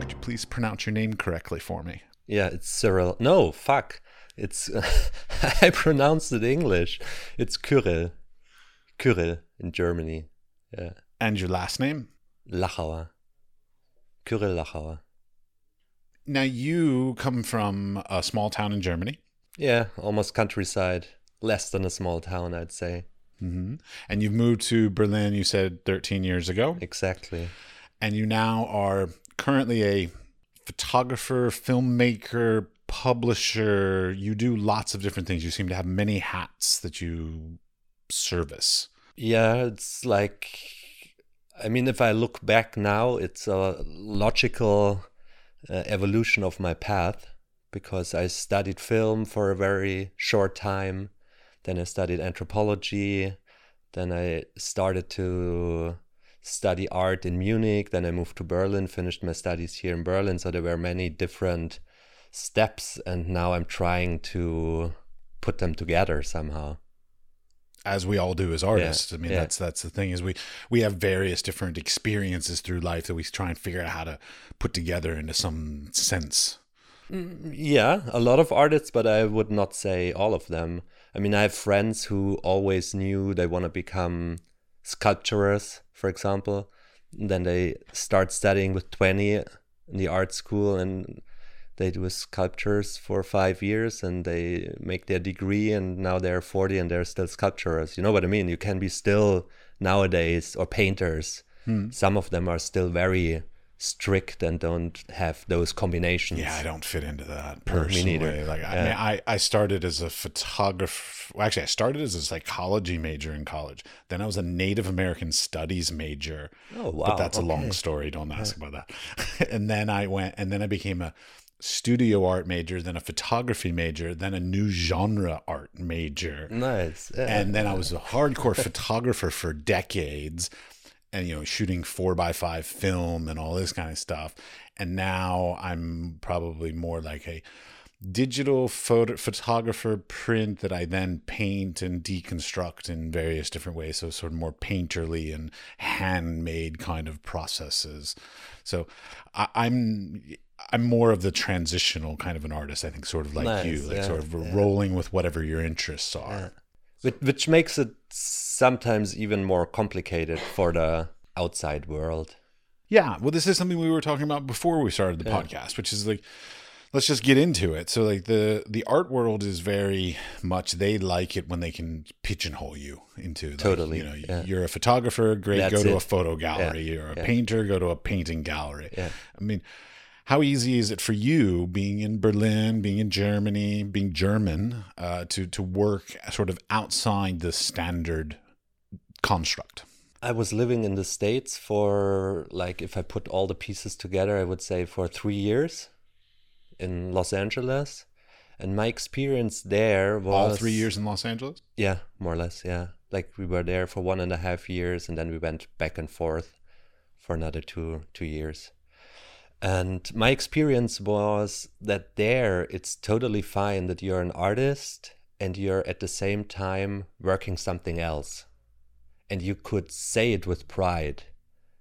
Could you please pronounce your name correctly for me? Yeah, it's Cyril. No, fuck. It's I pronounced it English. It's Kyrill. Kyrill in Germany. Yeah. And your last name? Lachauer. Kyrill Lachauer. Now, you come from a small town in Germany, Yeah, almost countryside. Less than a small town, I'd say. hmm and you've moved to Berlin, you said 13 years ago, Exactly. and you now are currently a photographer, filmmaker, publisher. You do lots of different things. You seem to have many hats that you service. Yeah, it's like, I mean, if I look back now, it's a logical uh, evolution of my path because I studied film for a very short time. Then I studied anthropology. Then I started to study art in Munich. Then I moved to Berlin, finished my studies here in Berlin. So there were many different steps, and now I'm trying to put them together somehow. as we all do as artists. I mean, yeah. that's that's the thing is we we have various different experiences through life that we try and figure out how to put together into some sense. Yeah, a lot of artists, but I would not say all of them. I mean, I have friends who always knew they want to become sculptors, for example. And then they start studying with 20 in the art school and they do sculptures for five years and they make their degree and now they're 40 and they're still sculptors. You know what I mean? You can be still nowadays, or painters. Hmm. Some of them are still very strict and don't have those combinations. Yeah, I don't fit into that me personally. neither. Like, I Yeah. mean, I, I started as a photographer. Well, actually, I started as a psychology major in college. Then I was a Native American studies major. Oh, wow. But that's a long story. Don't ask about that. and then I went, and then I became a studio art major, then a photography major, then a new genre art major. Nice. Yeah. and then I was a hardcore photographer for decades, and you know, shooting four by five film and all this kind of stuff. And now I'm probably more like a digital photo photographer print that I then paint and deconstruct in various different ways. So sort of more painterly and handmade kind of processes. So I, I'm I'm more of the transitional kind of an artist. I think, sort of like Nice, you, like yeah, sort of yeah. rolling with whatever your interests are. Yeah. which, which makes it sometimes even more complicated for the outside world. Yeah, well, this is something we were talking about before we started the Yeah. podcast, which is like, let's just get into it. So, like the the art world is very much they like it when they can pigeonhole you into like, Totally, You know, yeah. you're a photographer, great, That's go to it. a photo gallery. You're a yeah. painter, go to a painting gallery. Yeah. I mean, how easy is it for you, being in Berlin, being in Germany, being German, uh, to to work sort of outside the standard construct? I was living in the States for, like, if I put all the pieces together, I would say for three years in Los Angeles. And my experience there was. All three years in Los Angeles. Yeah, more or less. Yeah. Like we were there for one and a half years and then we went back and forth for another two two years. And my experience was that there it's totally fine that you're an artist and you're at the same time working something else. And you could say it with pride.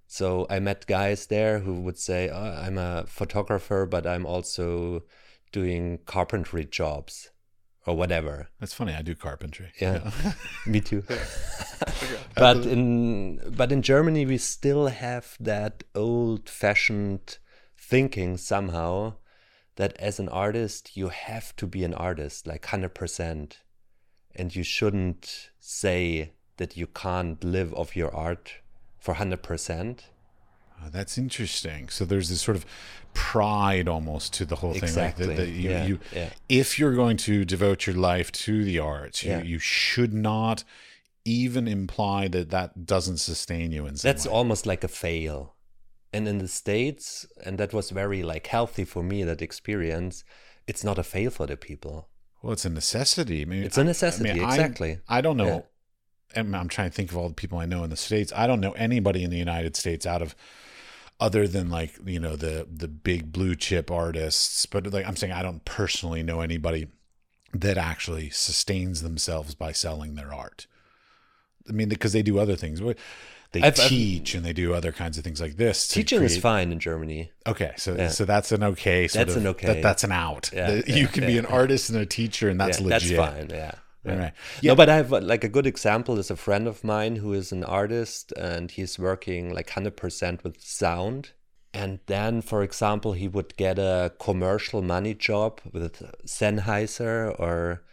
So I met guys there who would say, oh, I'm a photographer, but I'm also doing carpentry jobs or whatever. That's funny. I do carpentry. Yeah, me too. but in but in Germany, we still have that old-fashioned thinking somehow that as an artist you have to be an artist like 100% and you shouldn't say that you can't live off your art for 100% Oh, that's interesting. So there's this sort of pride almost to the whole thing. Like that, Exactly. you, Yeah, you, yeah. if you're going to devote your life to the arts, you, Yeah. you should not even imply that that doesn't sustain you in some that's way. almost like a fail and in the states and that was very like healthy for me that experience it's not a fail for the people Well, it's a necessity. I mean, It's a I- I necessity, mean, I- exactly. I, don't know. Yeah. I'm, I'm trying to think of all the people I know in the states. I don't know anybody in the United States out of other than like you know the the big blue chip artists. But like I'm saying, I don't personally know anybody that actually sustains themselves by selling their art. I mean, because they do other things. They I've- I've- teach and they do other kinds of things like this. Teaching is fine in Germany. Okay, so Yeah. so that's an okay. That's of, an okay. That, that's an out. Yeah, That yeah, you can be yeah, an artist and a teacher, and that's yeah, legit. That's fine. Yeah. All right. No, but I have uh, like a good example is a friend of mine who is an artist and he's working like 100% with sound. And then, for example, he would get a commercial money job with Sennheiser or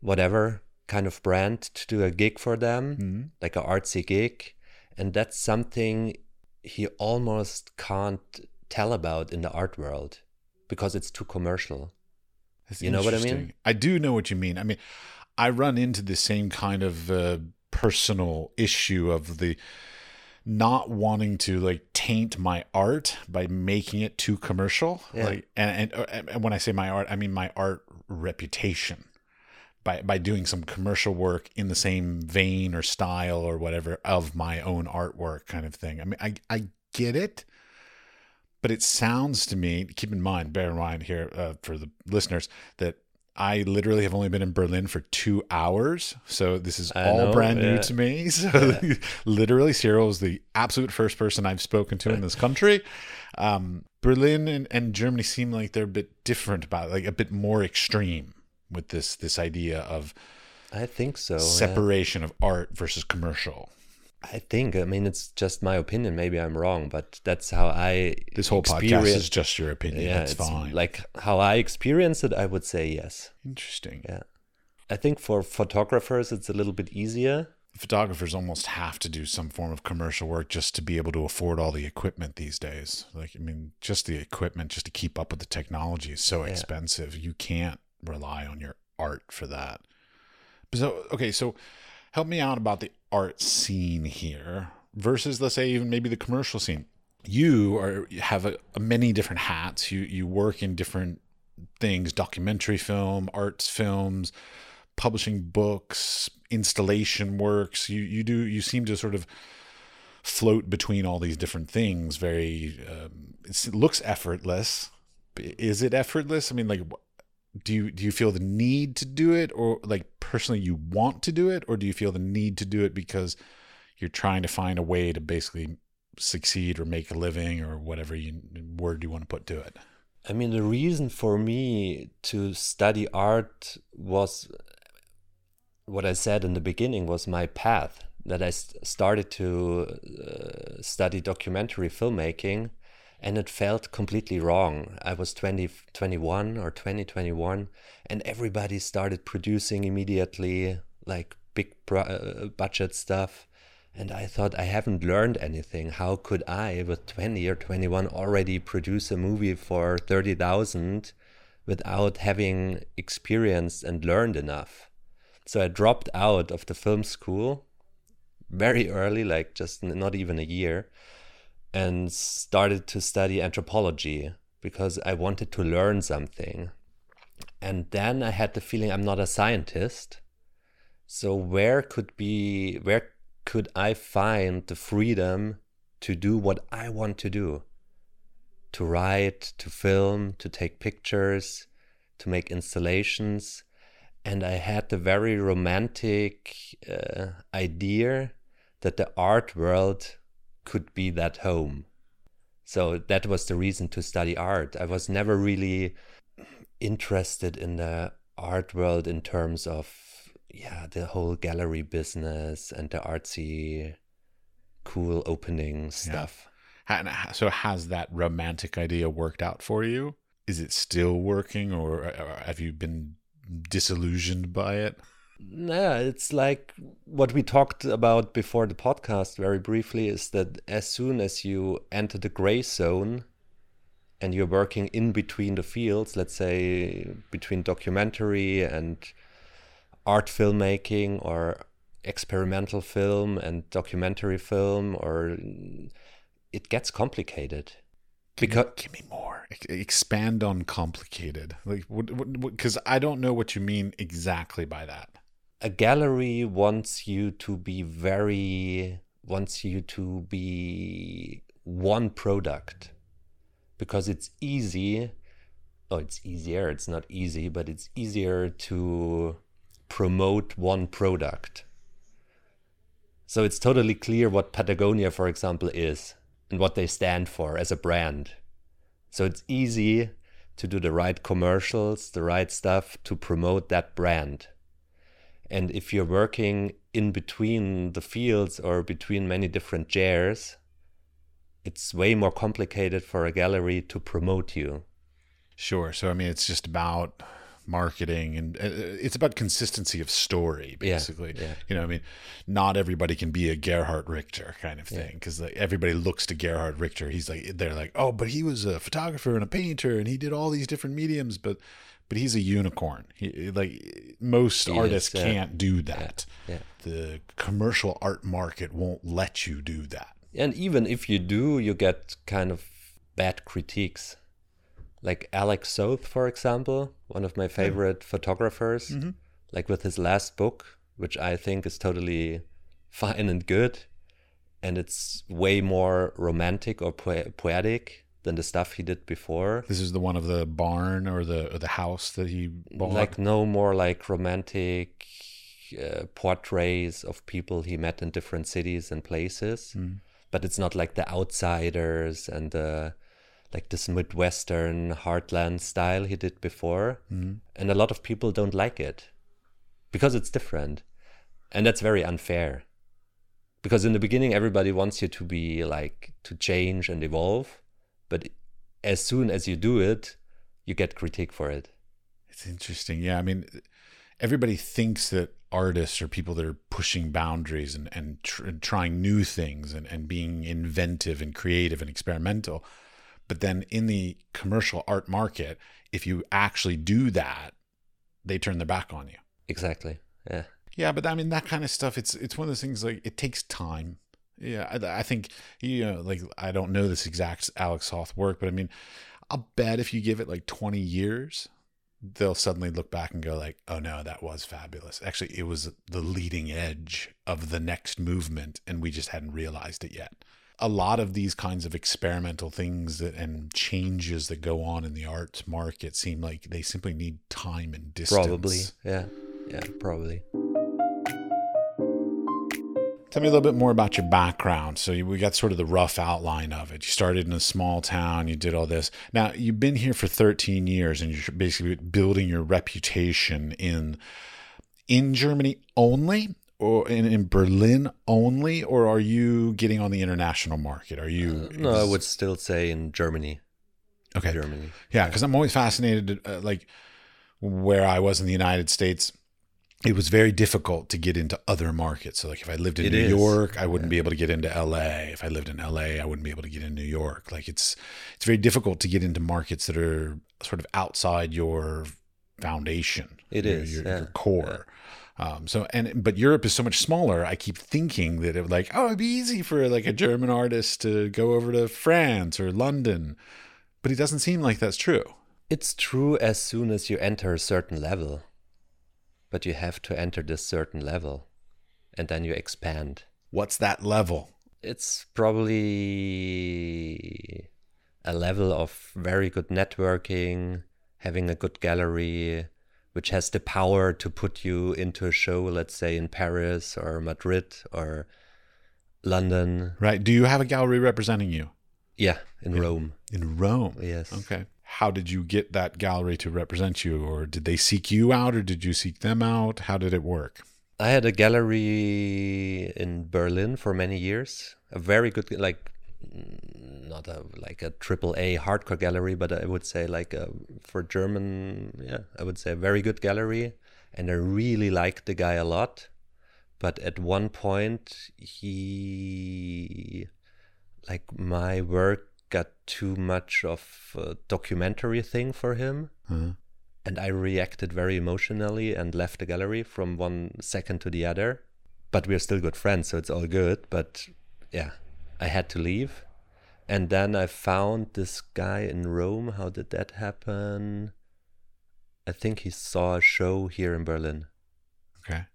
whatever kind of brand to do a gig for them, Mhm. like a artsy gig. And that's something he almost can't tell about in the art world because it's too commercial. That's You know what I mean? I do know what you mean. I mean, I run into the same kind of uh, personal issue of the not wanting to like taint my art by making it too commercial. Yeah. Like, and, and and when I say my art, I mean my art reputation. By, by doing some commercial work in the same vein or style or whatever of my own artwork kind of thing. I mean, I, I get it, but it sounds to me, keep in mind, bear in mind here uh, for the listeners, that I literally have only been in Berlin for two hours. So this is I all know, brand new to me. So literally, Cyrill is the absolute first person I've spoken to in this country. Um, Berlin and, and Germany seem like they're a bit different about it, like a bit more extreme with this this idea of I think so. yeah. separation of art versus commercial. I think. I mean, it's just my opinion. Maybe I'm wrong, but that's how I. This whole podcast experience- is just your opinion. Yeah, That's it's fine. like how I experience it. I would say yes. Interesting. Yeah. I think for photographers, it's a little bit easier. photographers almost have to do some form of commercial work just to be able to afford all the equipment these days. Like, I mean, just the equipment just to keep up with the technology is so Yeah. expensive. You can't rely on your art for that. So, okay, so help me out about the art scene here versus, let's say, even maybe the commercial scene. You are have a, a many different hats. You you work in different things: documentary film, arts films, publishing books, installation works. You you do you seem to sort of float between all these different things. Very um, it looks effortless. Is it effortless? I mean, like, do you do you feel the need to do it, or like personally you want to do it, or do you feel the need to do it because you're trying to find a way to basically succeed or make a living or whatever you word you want to put to it? I mean, the reason for me to study art was what I said in the beginning was my path that I st- started to uh, study documentary filmmaking and it felt completely wrong. I was 20, 21 or 2021 and everybody started producing immediately like big uh, budget stuff. And I thought I haven't learned anything. How could I, with 20 or 21, already produce a movie for 30,000 without having experienced and learned enough? So I dropped out of the film school very early, like just not even a year, and started to study anthropology because I wanted to learn something. And then I had the feeling I'm not a scientist. So where could be where could I find the freedom to do what I want to do? To write, to film, to take pictures, to make installations. And I had the very romantic uh, idea that the art world could be that home. So that was the reason to study art. I was never really interested in the art world in terms of yeah the whole gallery business and the artsy cool opening stuff Ha- So has that romantic idea worked out for you? Is it still working, or or have you been disillusioned by it? Yeah it's like what we talked about before the podcast very briefly is that as soon as you enter the gray zone and you're working in between the fields let's say between documentary and art filmmaking or experimental film and documentary film or it gets complicated because Give me more. Expand on complicated. Like, because I don't know what you mean exactly by that. A gallery wants you to be very wants you to be one product because it's easy oh, it's easier. It's not easy, but it's easier to promote one product. So it's totally clear what Patagonia, for example, is and what they stand for as a brand. So it's easy to do the right commercials, the right stuff to promote that brand. And if you're working in between the fields or between many different chairs, it's way more complicated for a gallery to promote you. Sure. So I mean, it's just about marketing and uh, it's about consistency of story basically yeah. you know i mean not everybody can be a gerhard richter kind of thing because like, everybody looks to gerhard richter he's like they're like oh but he was a photographer and a painter and he did all these different mediums but but he's a unicorn he, like most He artists is, yeah. can't do that yeah. the commercial art market won't let you do that And even if you do, you get kind of bad critiques. Like Alex Soth, for example, one of my favorite photographers, mm-hmm. like with his last book, which I think is totally fine and good. And it's way more romantic or poe- poetic than the stuff he did before. this is the one of the barn or the or the house that he bought? Like, no more like romantic uh, portraits of people he met in different cities and places. But it's not like the outsiders and the like this midwestern heartland style he did before. And a lot of people don't like it because it's different. And that's very unfair. Because in the beginning everybody wants you to be like to change and evolve but as soon as you do it you get critique for it It's interesting. Yeah, I mean, everybody thinks that artists are people that are pushing boundaries and and, tr- and trying new things and and being inventive and creative and experimental. But then in the commercial art market, if you actually do that, they turn their back on you. exactly yeah Yeah, but I mean that kind of stuff. It's it's one of those things like it takes time. Yeah, I, I think you know, like I don't know this exact Alex Soth work, but I mean, I'll bet if you give it like twenty years, they'll suddenly look back and go like, "Oh no, that was fabulous." Actually, it was the leading edge of the next movement, and we just hadn't realized it yet. A lot of these kinds of experimental things that, and changes that go on in the arts market seem like they simply need time and distance. probably yeah yeah probably Tell me a little bit more about your background. So you, we got sort of the rough outline of it. You started in a small town. You did all this. Now you've been here for 13 years, and you're basically building your reputation in in Germany only, or in, in Berlin only, or are you getting on the international market? Are you? no i would still say in germany okay. germany Yeah, because I'm always fascinated, uh, like where I was in the United States. It was very difficult to get into other markets. So, like, if I lived in It New is. York, I wouldn't be able to get into LA. If I lived in LA, I wouldn't be able to get in New York. Like, it's it's very difficult to get into markets that are sort of outside your foundation. It your, is, your, yeah, your core. Um, so and but Europe is so much smaller. I keep thinking that it like oh it'd be easy for like a German artist to go over to France or London, but it doesn't seem like that's true. It's true as soon as you enter a certain level, but you have to enter this certain level and then you expand. What's that level? It's probably a level of very good networking, having a good gallery, which has the power to put you into a show, let's say in Paris or Madrid or London. Right? Do you have a gallery representing you Yeah, in Rome. in Rome? Yes. Okay. How did you get that gallery to represent you, or did they seek you out, or did you seek them out? How did it work? I had a gallery in Berlin for many years. A very good, like, not a like a triple A hardcore gallery, but I would say like a, for German, yeah, I would say a very good gallery. And I really liked the guy a lot. But at one point, he, like, my work got too much of a documentary thing for him Uh-huh. and I reacted very emotionally and left the gallery from one second to the other. But we're still good friends, so it's all good. But yeah, I had to leave. And then I found this guy in Rome. How did that happen? I think he saw a show here in Berlin. Okay.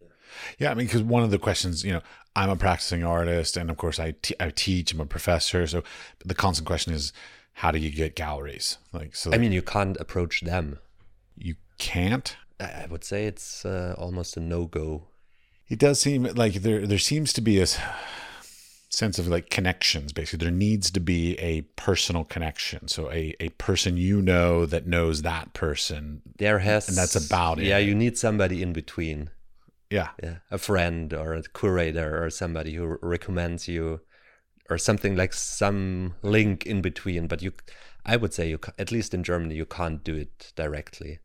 Yeah, I mean, because one of the questions, you know, I'm a practicing artist, and of course, I I teach. I'm a professor, so the constant question is, how do you get galleries? Like, so I mean, you can't approach them. you can't. I would say it's uh, almost a no go. It does seem like there there seems to be a sense of like connections. Basically, there needs to be a personal connection. So a a person you know that knows that person. There has, And that's about it. Yeah, you need somebody in between. Yeah, Yeah, a friend or a curator or somebody who recommends you, or something like some link in between. But you, I would say you, at least in Germany, you can't do it directly.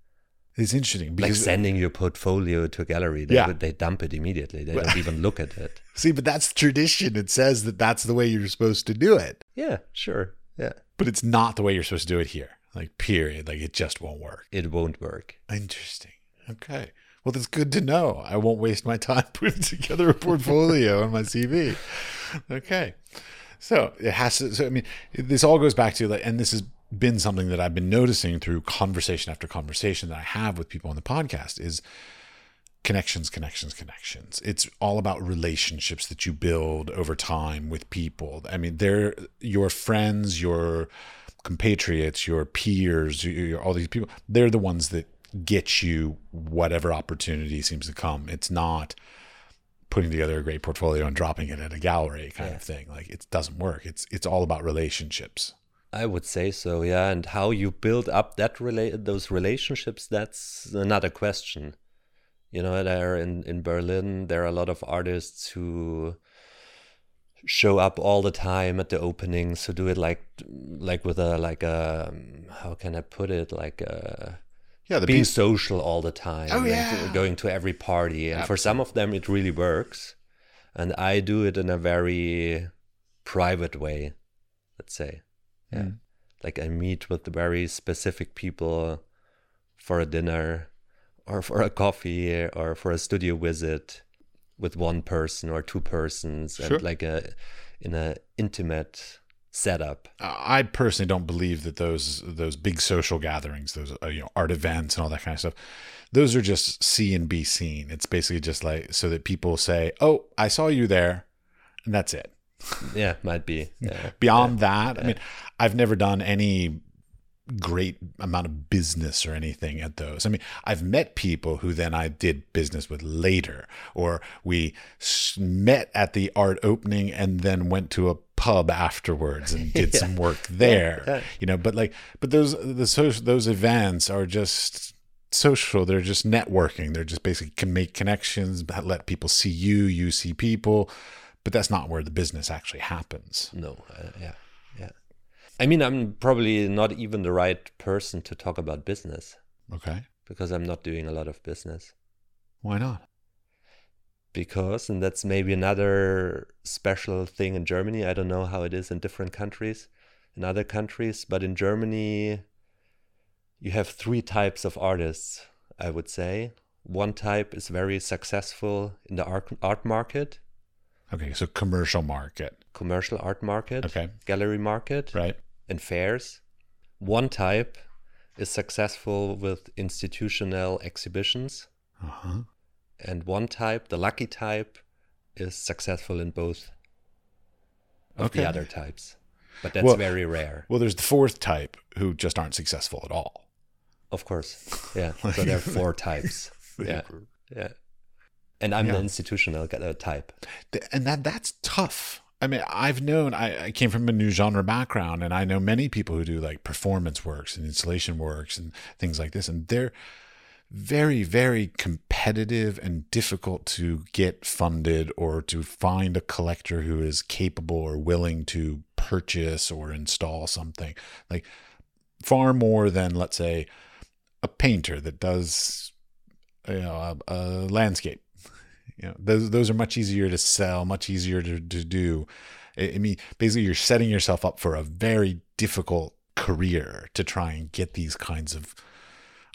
it's interesting Like uh, sending your portfolio to a gallery, they Yeah. they dump it immediately. They don't even look at it. see, but that's tradition. It says that that's the way you're supposed to do it, Yeah, sure. Yeah, but it's not the way you're supposed to do it here. Like period. Like it just won't work. it won't work. Interesting. Okay. Well, that's good to know. I won't waste my time putting together a portfolio on my CV. Okay. So it has to. So I mean, this all goes back to like, and this has been something that I've been noticing through conversation after conversation that I have with people on the podcast is connections, connections, connections. It's all about relationships that you build over time with people. I mean, they're your friends, your compatriots, your peers, your, your- all these people. They're the ones that get you whatever opportunity seems to come. It's not putting together a great portfolio and dropping it at a gallery kind of thing. Like it doesn't work. It's it's all about relationships. I would say so, yeah. And how you build up that rela- those relationships, that's another question. You know, there in, in Berlin, there are a lot of artists who show up all the time at the openings, who do it like like with a like a um, how can I put it like a Yeah, the being social all the time Oh, yeah. going to every party and for some of them it really works and i do it in a very private way let's say yeah Mm. like i meet with very specific people for a dinner or for a coffee or for a studio visit with one person or two persons Sure. and like a in a intimate setup I personally don't believe that those those big social gatherings, those uh, you know art events and all that kind of stuff, those are just see and be seen. It's basically just like so that people say, "Oh, I saw you there," and that's it. yeah might be yeah Beyond that, I mean, I've never done any great amount of business or anything at those. I mean, I've met people who then I did business with later, or we met at the art opening and then went to a pub afterwards and did some work there. yeah. You know, but like, but those the social those events are just social. They're just networking. They're just basically can make connections, let people see you, you see people. But that's not where the business actually happens. No, uh, yeah, yeah. I mean, I'm probably not even the right person to talk about business Okay. because I'm not doing a lot of business. Why not? Because, and that's maybe another special thing in Germany. I don't know how it is in different countries, in other countries, but in Germany, you have three types of artists, I would say. One type is very successful in the art, art market, Okay, so commercial market, commercial art market, Okay. gallery market. right? and fairs. One type is successful with institutional exhibitions, Uh huh. And one type, the lucky type, is successful in both of Okay. the other types. But that's Well- very rare, Well, there's the fourth type who just aren't successful at all. of course. Yeah. So there are four types. Yeah. Yeah. And I'm the Yeah. institutional uh, type. And that that's tough. I mean, I've known I, I came from a new genre background, and I know many people who do like performance works and installation works and things like this, and they're very, very competitive and difficult to get funded or to find a collector who is capable or willing to purchase or install something. Like far more than, let's say, a painter that does you know a, a landscape you know those those are much easier to sell much easier to, to do I, I mean basically you're setting yourself up for a very difficult career to try and get these kinds of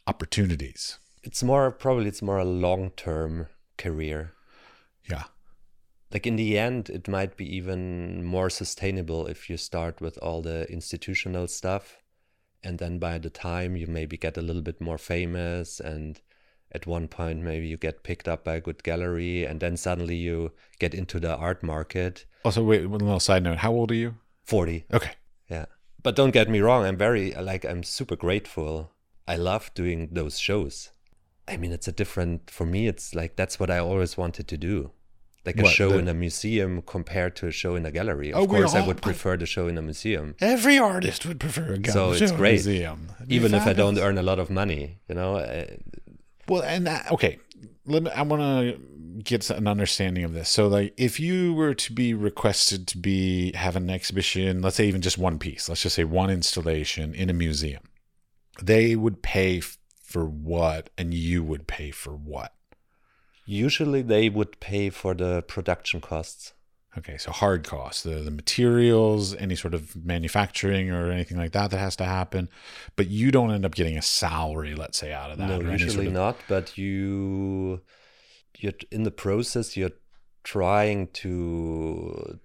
opportunities. It's more, probably, it's more a long term career. yeah. Like in the end it might be even more sustainable if you start with all the institutional stuff and then by the time you maybe get a little bit more famous and at one point maybe you get picked up by a good gallery and then suddenly you get into the art market. Also wait one little side note. How old are you? 40 okay. Yeah. But don't get me wrong, I'm very like I'm super grateful. I love doing those shows. I mean, it's a different for me. It's like that's what I always wanted to do, like a What, show the- in a museum compared to a show in a gallery. Of Oh, course, I would prefer the show in a museum, Every artist would prefer a gun So it's great. museum. Even if I don't earn a lot of money. You know, Uh, Well, and that, okay, let me, I want to get an understanding of this. So, like, if you were to be requested to be have an exhibition, let's say even just one piece, let's just say one installation in a museum, they would pay f- for what, and you would pay for what? usually they would pay for the production costs. Okay, so hard costs, the, the materials, any sort of manufacturing or anything like that that has to happen, but you don't end up getting a salary, let's say, out of that. No, any sort usually of- not. But you, you're in the process. You're trying to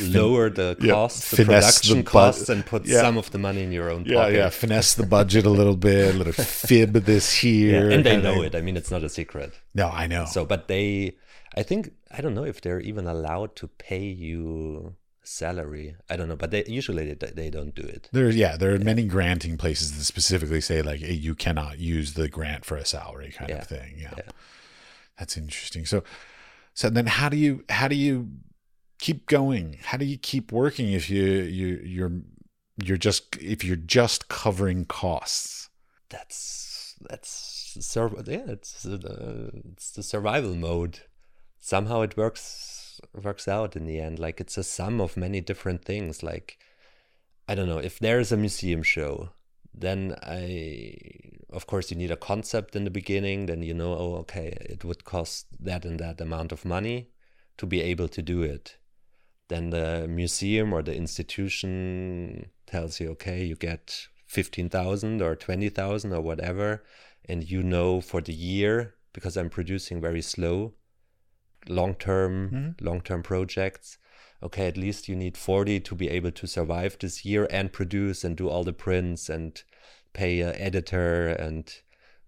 lower the yeah, costs, the finesse the production bu- costs, and put yeah. some of the money in your own Yeah, pocket. yeah, finesse the budget a little bit, a little fib this Yeah, here. and they know it. I mean, it's not a secret. No, I know. So, but they, I think, I don't know if they're even allowed to pay you salary. I don't know, but they usually they, they don't do it. there, yeah, there are many granting places that specifically say like hey, you cannot use the grant for a salary kind Yeah, of thing. Yeah. yeah. that's interesting. So, so then how do you how do you keep going? How do you keep working if you you you're you're just if you're just covering costs? That's that's sur- yeah, it's uh, it's the survival mode. Somehow it works works out in the end. Like it's a sum of many different things. Like I don't know if there's a museum show, then I of course you need a concept in the beginning. Then you know, oh, okay, it would cost that and that amount of money to be able to do it. Then the museum or the institution tells you, okay, you get fifteen thousand or twenty thousand or whatever, and you know for the year because I'm producing very slow, long term mm-hmm. long term projects. Okay, at least you need forty to be able to survive this year and produce and do all the prints and pay a editor and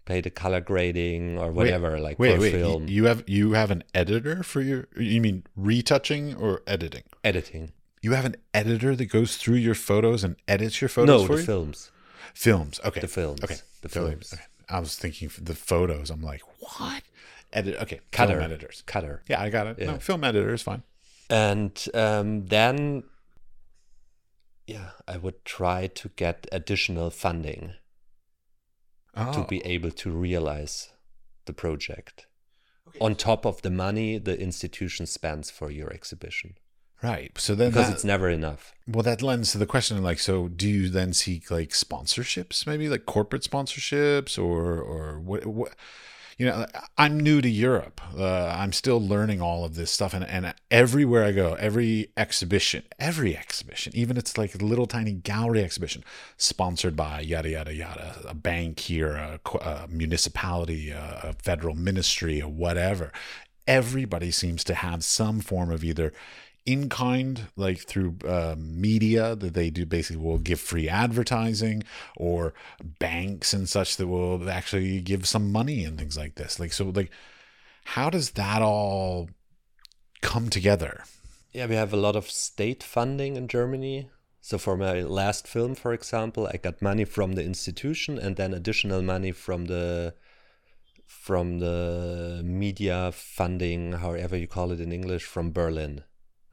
pay the color grading or whatever like Wait, for wait, film you have you have an editor for your you mean retouching or editing? editing. You have an editor that goes through your photos and edits your photos No, for the you? films. films. Okay, The films. Okay, The films. okay. I was thinking for the photos. I'm like, what? Edit. Okay, Cutter. film editors. Cutter. Yeah, I got it. No, film editor is fine. And um, then, yeah, I would try to get additional funding Oh, to be able to realize the project on top of the money the institution spends for your exhibition right. So then, because that, it's never enough. well, that lends to the question. Like, so do you then seek like sponsorships, maybe like corporate sponsorships, or or what? what you know, I'm new to Europe. Uh, I'm still learning all of this stuff, and, and everywhere I go, every exhibition, every exhibition, even it's like a little tiny gallery exhibition, sponsored by yada yada yada, a bank here, a, a municipality, a, a federal ministry, or whatever. Everybody seems to have some form of either in kind, like through uh, media that they do basically will give free advertising, or banks and such that will actually give some money and things like this. Like, so, like, how does that all come together? Yeah, we have a lot of state funding in Germany. So for my last film, for example, I got money from the institution and then additional money from the from the media funding, however you call it in English, from Berlin.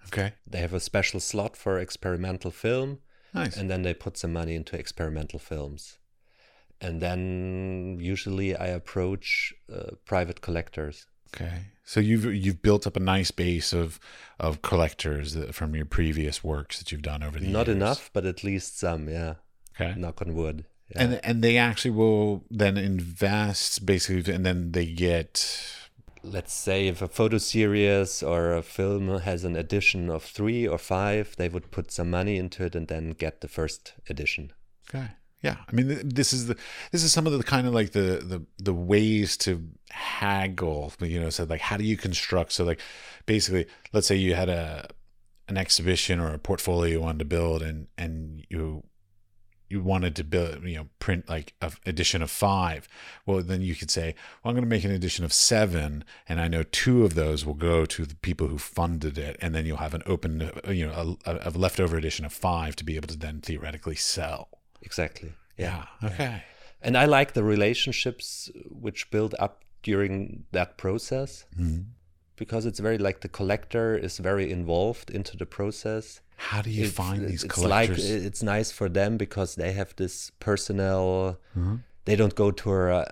Okay, They have a special slot for experimental film, nice. and then they put some money into experimental films. And then usually I approach uh, private collectors. Okay, so you've you've built up a nice base of of collectors that, from your previous works that you've done over the years. Not enough, but at least some, yeah. Okay, Knock on wood. Yeah. and and they actually will then invest basically, and then they get let's say if a photo series or a film has an edition of three or five, they would put some money into it and then get the first edition. Okay. Yeah, I mean, this is the this is some of the kind of like the the the ways to haggle. You know, so like how do you construct? So like basically, let's say you had a an exhibition or a portfolio you wanted to build, and and you you wanted to build, you know, print like an edition of five. Well, then you could say, well, I'm going to make an edition of seven, and I know two of those will go to the people who funded it, and then you'll have an open, uh, you know, a, a leftover edition of five to be able to then theoretically sell. Exactly. Yeah. Okay. And I like the relationships which build up during that process mm-hmm. Because it's very like the collector is very involved into the process. How do you It- find these it's collectors? like it's nice for them because they have this personal Mm-hmm. they don't go to a uh,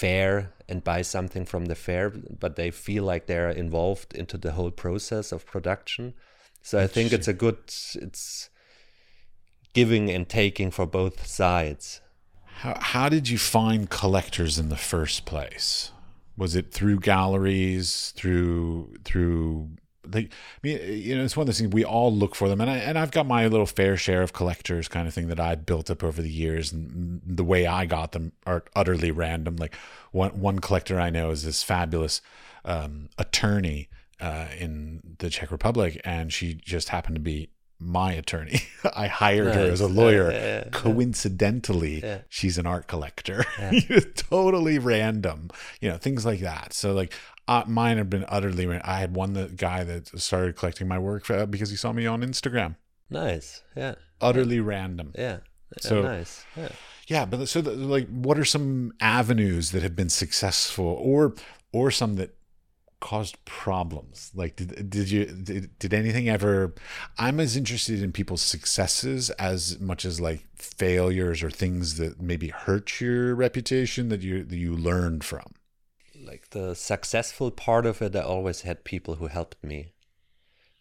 fair and buy something from the fair but they feel like they're involved into the whole process of production so i think it's a good it's giving and taking for both sides How, how did you find collectors in the first place? Was it through galleries, through through like I mean, you know, it's one of those things we all look for them, and I and I've got my little fair share of collectors, kind of thing that I built up over the years, and the way I got them are utterly random. Like one one collector I know is this fabulous um, attorney uh, in the Czech Republic, and she just happened to be my attorney. I hired her as a lawyer. Yeah, yeah, yeah. Coincidentally, she's an art collector. totally random, you know, things like that. So like uh, mine have been utterly. ran- I had one the guy that started collecting my work uh, because he saw me on Instagram. nice yeah Utterly random. yeah, yeah So- nice yeah Yeah, but so the, like, what are some avenues that have been successful, or or some that caused problems? Like, did did you did, did anything ever? I'm as interested in people's successes as much as like failures or things that maybe hurt your reputation that you that you learned from. like the successful part of it, I always had people who helped me.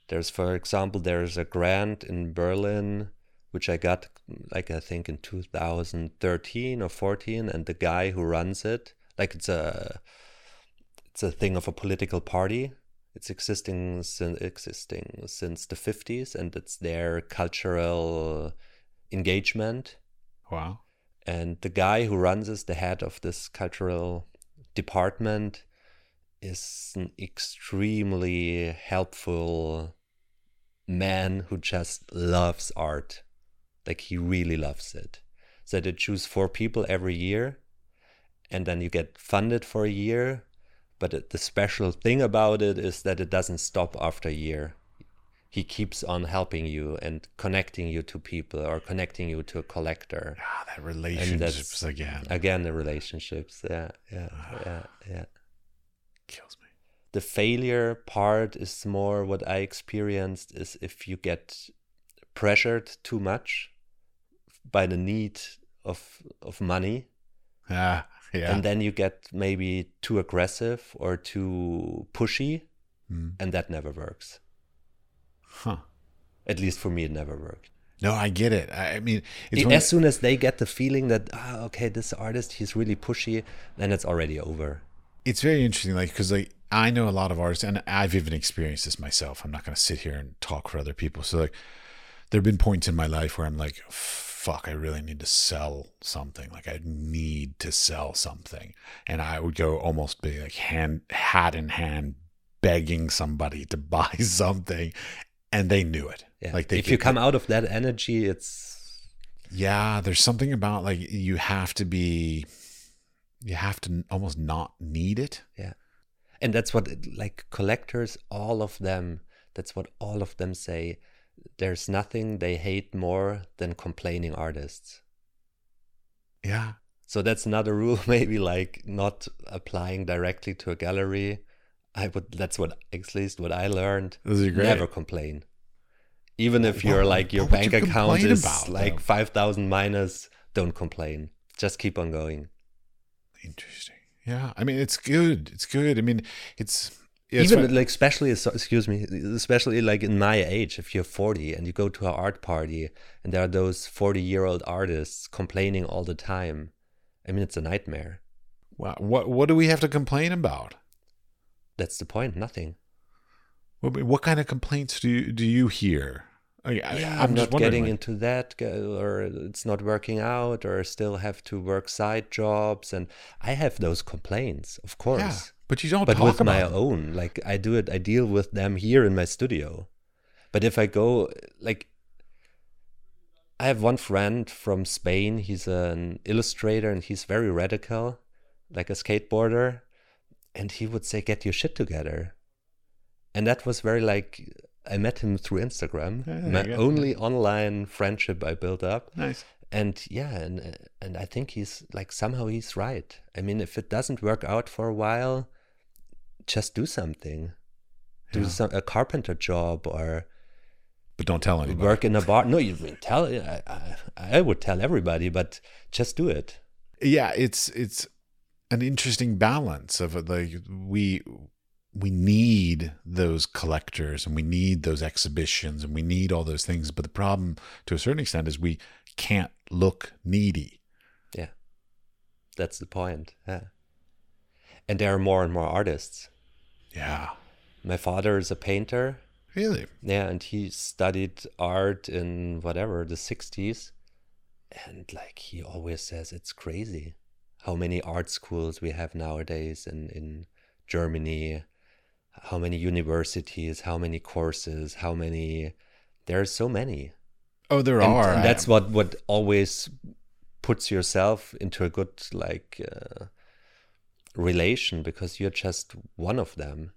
There's, for example, there's a grant in Berlin, which I got, like I think in 2013 or 14, and the guy who runs it, like it's a, it's a thing of a political party. It's existing since existing since the 50s, and it's their cultural engagement Wow. and the guy who runs is the head of this cultural department is an extremely helpful man who just loves art like he really loves it so they choose four people every year and then you get funded for a year but it, the special thing about it is that it doesn't stop after a year. He keeps on helping you and connecting you to people or connecting you to a collector. Ah, that relationships again. again the relationships. Yeah yeah Ah. yeah yeah. Kills me. the failure part is more what i experienced is if you get pressured too much by the need of of money. Ah, yeah. and then you get maybe too aggressive or too pushy Mm. and that never works Huh. at least for me it never worked No, I get it. I I mean, it's as soon as they get the feeling that ah, okay this artist he's really pushy then it's already over it's very interesting like because like i know a lot of artists and i've even experienced this myself i'm not going to sit here and talk for other people so like there have been points in my life where i'm like fuck i really need to sell something like i need to sell something and i would go almost be like hand hat in hand begging somebody to buy something and they knew it yeah like they if you come out of that energy it's yeah there's something about like you have to be you have to almost not need it Yeah. And that's what, it- like, collectors, all of them, that's what all of them say. There's nothing they hate more than complaining artists. yeah So that's another rule, maybe like not applying directly to a gallery. I would, that's what, at least what I learned. those are great Never complain. Even if you're like, your bank you account is about, like though? 5,000 minus, don't complain. Just keep on going. Interesting. Yeah, I mean it's good. It's good. I mean it's yeah, even like especially excuse me especially like in my age if you're 40 and you go to an art party and there are those 40 year old artists complaining all the time i mean it's a nightmare. Wow, what what do we have to complain about? that's the point nothing. What, what kind of complaints do you do you hear? I, yeah, I'm i'm just not getting like, into that or it's not working out or still have to work side jobs and i have those complaints of course. yeah, but you don't but talk with my them. own like i do it i deal with them here in my studio but if i go like I have one friend from Spain. He's an illustrator and he's very radical, like a skateboarder. And he would say, Get your shit together. And that was very like, I met him through Instagram, Yeah, my there you go. only online friendship I built up. Nice. And yeah, and uh, and I think he's like somehow he's right. I mean, if it doesn't work out for a while, just do something. Do Yeah. some a carpenter job or But don't tell anybody. work in a bar. No, you tell. I, I, I would tell everybody, but just do it. yeah it's it's an interesting balance of like we we need those collectors and we need those exhibitions and we need all those things. But the problem to a certain extent is we can't look needy. Yeah, that's the point. Yeah, and there are more and more artists. yeah. My father is a painter. really? Yeah, and he studied art in whatever the '60s, and like he always says, it's crazy how many art schools we have nowadays in in Germany, how many universities, how many courses, how many. There are so many. oh there and, are and that's what what always puts yourself into a good like uh, relation because you're just one of them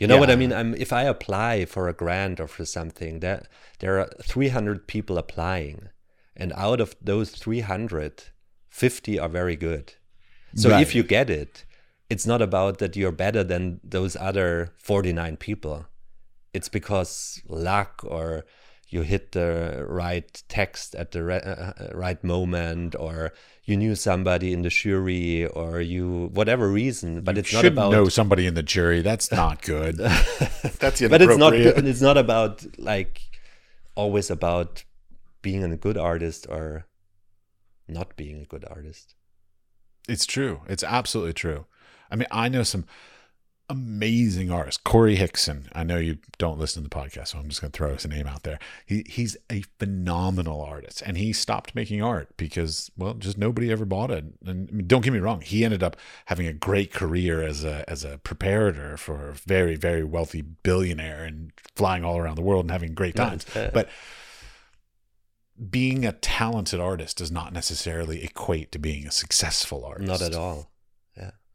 you know what i mean i'm if i apply for a grant or for something that there are 300 people applying and out of those 300 50 are very good so Right. if you get it it's not about that you're better than those other 49 people. It's because luck or you hit the right text at the re- uh, uh, right moment or you knew somebody in the jury or you whatever reason but it's not about know somebody in the jury. That's not good. That's but it's not it's not about like always about being a good artist or not being a good artist. It's true. It's absolutely true. I mean, I know some amazing artists. Corey Hickson. I know you don't listen to the podcast, so I'm just going to throw his name out there. He he's a phenomenal artist, and he stopped making art because, well, just nobody ever bought it. And I mean, don't get me wrong, he ended up having a great career as a as a preparator for a very very wealthy billionaire and flying all around the world and having great times. But being a talented artist does not necessarily equate to being a successful artist. not at all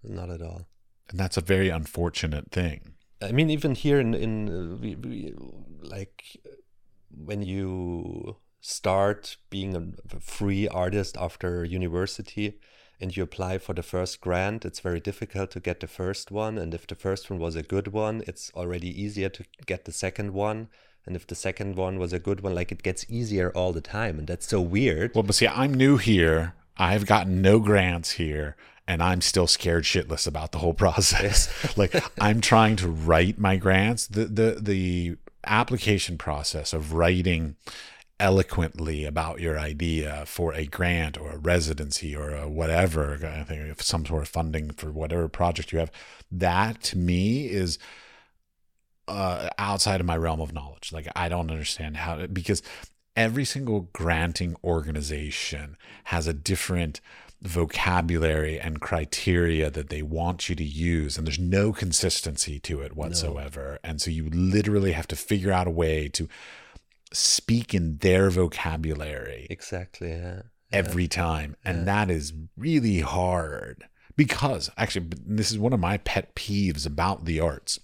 not at all And that's a very unfortunate thing. I mean, even here in in uh, we, we, like when you start being a free artist after university and you apply for the first grant, it's very difficult to get the first one. And if the first one was a good one, it's already easier to get the second one. And if the second one was a good one, like it gets easier all the time, and that's so weird. Well, but see, I'm new here. I've gotten no grants here, and I'm still scared shitless about the whole process. like I'm trying to write my grants. The the the application process of writing eloquently about your idea for a grant or a residency or a whatever I think some sort of funding for whatever project you have that to me is uh, outside of my realm of knowledge. Like I don't understand how to, because every single granting organization has a different vocabulary and criteria that they want you to use and there's no consistency to it whatsoever and so you literally have to figure out a way to speak in their vocabulary Exactly. Yeah. every time and that is really hard because actually this is one of my pet peeves about the arts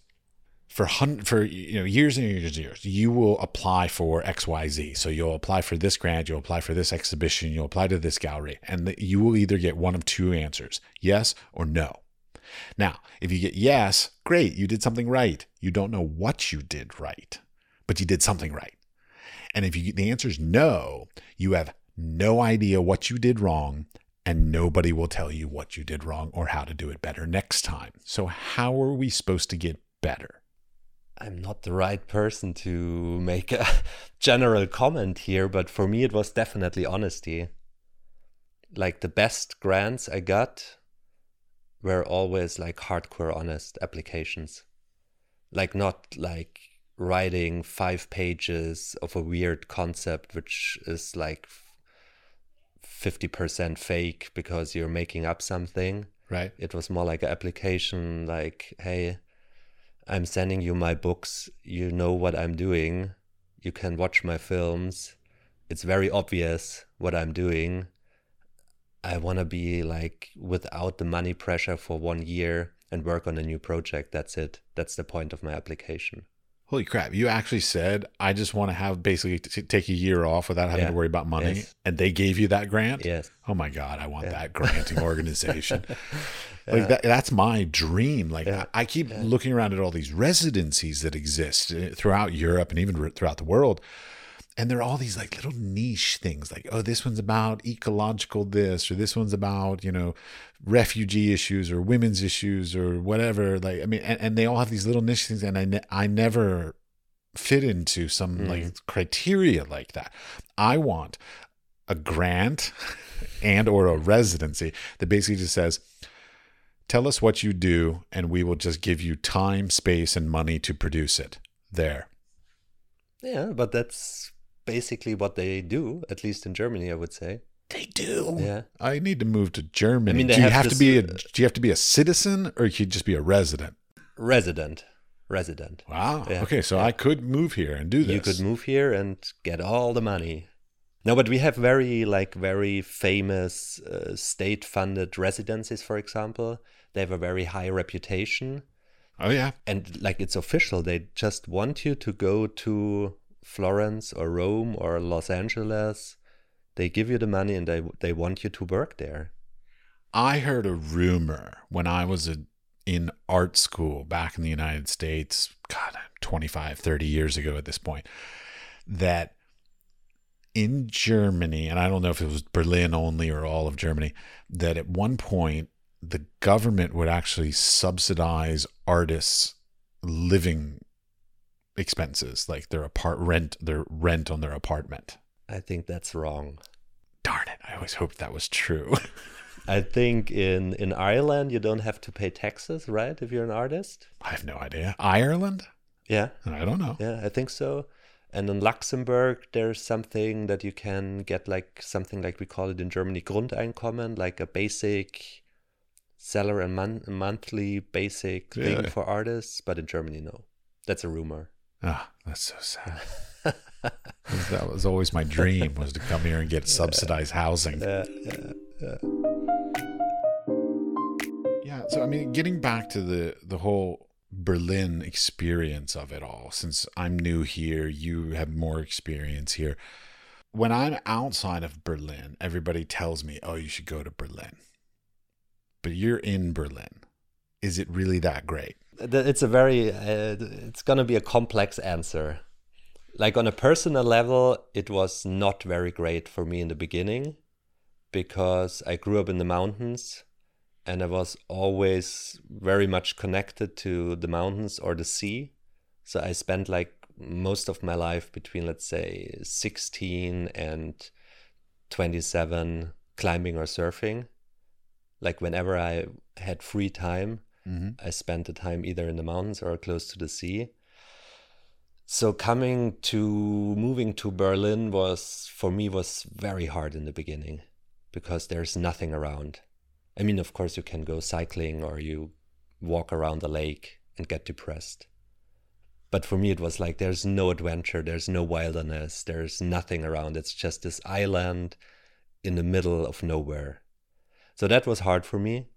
for hun- for you know years and years and years you will apply for xyz so you'll apply for this grant you'll apply for this exhibition you'll apply to this gallery and the, you will either get one of two answers yes or no now if you get yes great you did something right you don't know what you did right but you did something right and if you the answer is no, you have no idea what you did wrong, and nobody will tell you what you did wrong or how to do it better next time. So how are we supposed to get better? I'm not the right person to make a general comment here, but for me, it was definitely honesty. Like the best grants I got were always like hardcore honest applications. Like, not like writing five pages of a weird concept, which is like 50% fake because you're making up something Right? it was more like an application like hey i'm sending you my books you know what i'm doing you can watch my films it's very obvious what I'm doing. I want to be like without the money pressure for one year and work on a new project. That's it. That's the point of my application. Holy crap. You actually said, I just want to have basically t- take a year off without having Yeah. to worry about money. Yes. And they gave you that grant? Yes. Oh my God, I want that granting organization. Like that, that's my dream. Like Yeah. I I keep looking around at all these residencies that exist uh, throughout Europe and even throughout the world. And there are all these like little niche things like, oh, this one's about ecological this, or this one's about, you know, refugee issues or women's issues or whatever. Like, I mean, and, and they all have these little niche things. And I, ne- I never fit into some like criteria like that. I want a grant and or a residency that basically just says, tell us what you do and we will just give you time, space, and money to produce it. There. Yeah, but that's basically what they do, at least in Germany, I would say. They do. Yeah. I need to move to Germany. I mean, do you have have to be a do you have to be a citizen or you could just be a resident? Resident. Resident. Wow. Yeah, Okay, so I could move here and do this. You could move here and get all the money. No, but we have very like very famous uh, state-funded residences, for example. They have a very high reputation, Oh yeah. and like it's official. They just want you to go to Florence or Rome or Los Angeles. They give you the money and they they want you to work there. I heard a rumor when I was a, in art school back in the United States, God, 25, 30 years ago at this point, that in Germany, and I don't know if it was Berlin only or all of Germany, that at one point the government would actually subsidize artists' living expenses, like their apart rent, their rent on their apartment. I think that's wrong. Darn it! I always hoped that was true. I think in in Ireland you don't have to pay taxes, right? If you're an artist. I have no idea. Ireland? Yeah. I don't know. Yeah, I think so. And in Luxembourg, there's something that you can get like something like we call it in Germany Grundeinkommen, like a basic salary, and mon- monthly basic thing for artists. But in Germany, no. That's a rumor. Ah, that's so sad. that was always my dream was to come here and get subsidized housing. Yeah, yeah. Yeah, so I mean, getting back to the the whole Berlin experience of it all, since I'm new here, you have more experience here. When I'm outside of Berlin, everybody tells me, "Oh, you should go to Berlin." But you're in Berlin. Is it really that great? It's a very, uh, it's going to be a complex answer. Like on a personal level, it was not very great for me in the beginning because I grew up in the mountains and I was always very much connected to the mountains or the sea. So I spent like most of my life between, let's say, 16 and 27 climbing or surfing. Like whenever I had free time, Mm-hmm. I spent the time either in the mountains or close to the sea. So coming to moving to Berlin was for me was very hard in the beginning because there's nothing around. I mean, of course you can go cycling or you walk around the lake and get depressed. But for me it was like there's no adventure, there's no wilderness, there's nothing around. It's just this island in the middle of nowhere. So that was hard for me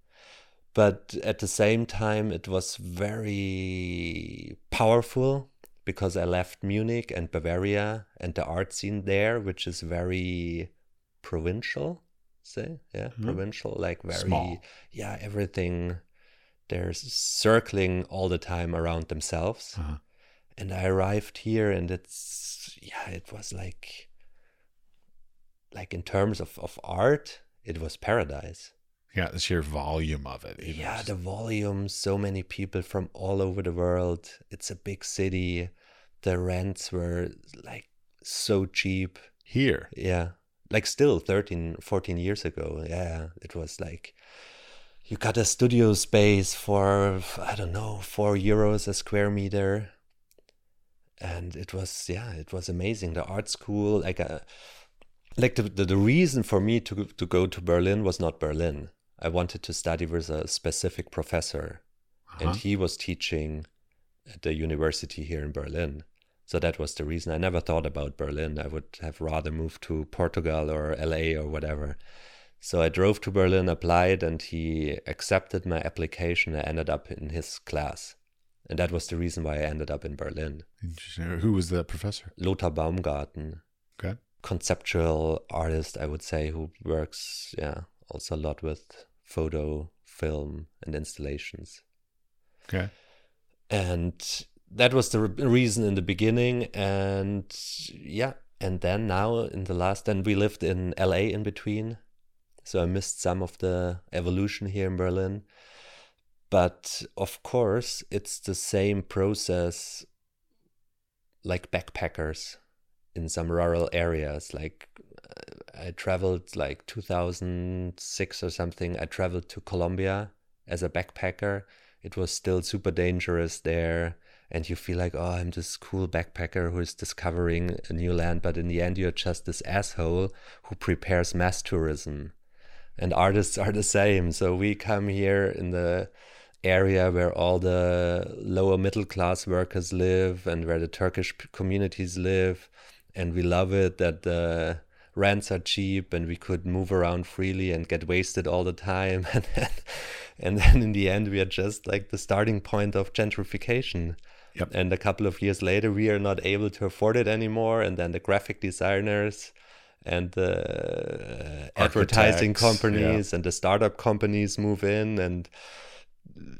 but at the same time it was very powerful because I left Munich and Bavaria and the art scene there, which is very provincial, say, yeah, Mhm. provincial, like very, Small. yeah, everything. They're circling all the time around themselves. Uh-huh. And I arrived here, and it's yeah, it was like, like in terms of of art, it was paradise. Yeah, the sheer volume of it. even Yeah, the volume, so many people from all over the world. It's a big city. The rents were like so cheap. here. Yeah. Like still 13, 14 years ago. Yeah. It was like you got a studio space for, I don't know, four euros a square meter. And it was, yeah, it was amazing. The art school, like, uh, like the, the, the reason for me to, to go to Berlin was not Berlin. I wanted to study with a specific professor, Uh-huh. and he was teaching at the university here in Berlin. So that was the reason. I never thought about Berlin. I would have rather moved to Portugal or LA or whatever. So I drove to Berlin, applied, and he accepted my application. I ended up in his class. And that was the reason why I ended up in Berlin. Interesting. Who was the professor? Lothar Baumgarten. Okay. Conceptual artist, I would say, who works, yeah, also a lot with photo, film, and installations. Okay. And that was the re- reason in the beginning. And yeah, and then now in the last, then we lived in LA in between. So I missed some of the evolution here in Berlin. But of course, it's the same process like backpackers in some rural areas. Like uh, I traveled like 2006 or something. I traveled to Colombia as a backpacker. It was still super dangerous there. And you feel like, oh, I'm this cool backpacker who is discovering a new land. But in the end, you're just this asshole who prepares mass tourism. And artists are the same. So we come here in the area where all the lower middle class workers live and where the Turkish communities live. And we love it that the rents are cheap and we could move around freely and get wasted all the time. And then, and then in the end, we are just like the starting point of gentrification. Yep. And a couple of years later, we are not able to afford it anymore. And then the graphic designers and the uh, advertising Architects, companies and the startup companies move in and